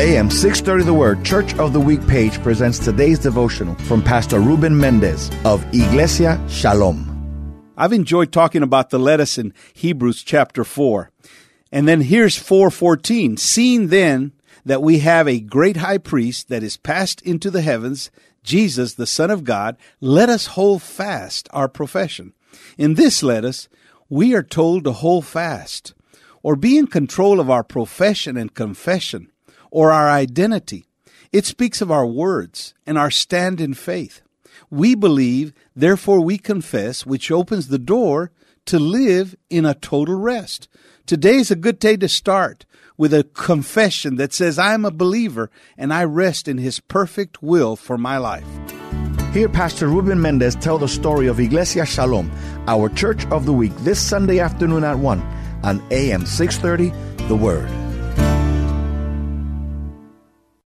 AM 630 The Word Church of the Week page presents today's devotional from Pastor Ruben Mendez of Iglesia Shalom. I've enjoyed talking about the lettuce in Hebrews chapter 4. And then here's 414. Seeing then that we have a great high priest that is passed into the heavens, Jesus, the Son of God, let us hold fast our profession. In this lettuce, we are told to hold fast or be in control of our profession and confession or our identity. It speaks of our words and our stand in faith. We believe, therefore we confess, which opens the door to live in a total rest. Today is a good day to start with a confession that says, I am a believer and I rest in His perfect will for my life. Hear Pastor Ruben Mendez tell the story of Iglesia Shalom, our church of the week, this Sunday afternoon at 1 on AM 630, The Word.